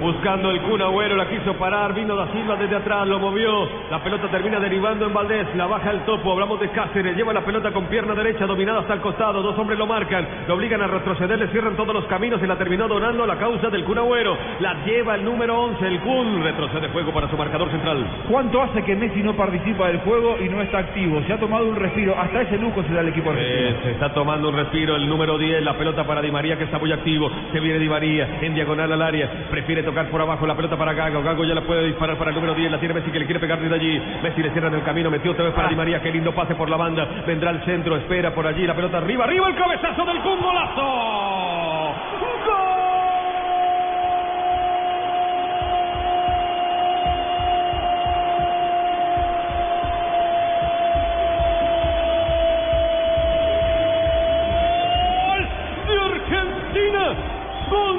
Buscando el Kun Agüero, la quiso parar, vino da Silva desde atrás, lo movió, la pelota termina derivando en Valdés, la baja el topo, hablamos de Cáceres, lleva la pelota con pierna derecha, dominada hasta el costado, dos hombres lo marcan, lo obligan a retroceder, le cierran todos los caminos y la terminó donando a la causa del Kun Agüero, la lleva el número 11, el Kun, retrocede juego para su marcador central. ¿Cuánto hace que Messi no participa del juego y no está activo? Se ha tomado un respiro, hasta ese lujo se da el equipo. Eh, se está tomando un respiro el número 10, la pelota para Di María que está muy activo, se viene Di María en diagonal al área, prefiere tocar por abajo la pelota para Gago. Gago ya la puede disparar para el número 10. La tiene Messi que le quiere pegar desde allí. Messi le cierra en el camino. Metió otra vez para Di María. Qué lindo pase por la banda. Vendrá al centro. Espera por allí. La pelota arriba. Arriba el cabezazo del Kun. ¡Golazo!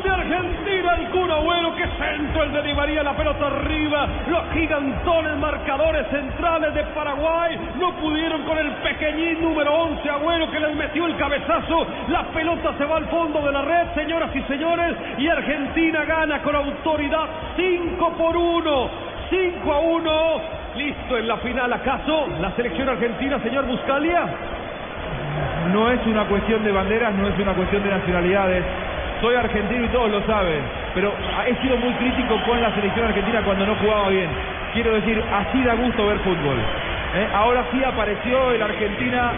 Argentina, el Kun Agüero, que centro el de Di María, la pelota arriba, los gigantones marcadores centrales de Paraguay no pudieron con el pequeñín número 11 Agüero que les metió el cabezazo, la pelota se va al fondo de la red, señoras y señores, y Argentina gana con autoridad 5 por 1, 5 a 1, listo en la final, ¿acaso la selección argentina, señor Buscalia? No es una cuestión de banderas, no es una cuestión de nacionalidades soy argentino y todos lo saben, pero he sido muy crítico con la selección argentina cuando no jugaba bien. Quiero decir, así da gusto ver fútbol. ¿eh? Ahora sí apareció el Argentina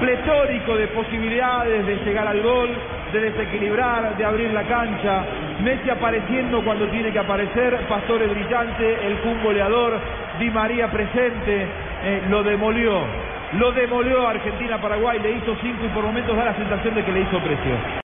pletórico de posibilidades de llegar al gol, de desequilibrar, de abrir la cancha. Messi apareciendo cuando tiene que aparecer, Pastore brillante, el Kun Di María presente, eh, lo demolió. Lo demolió Argentina-Paraguay, le hizo cinco y por momentos da la sensación de que le hizo precio.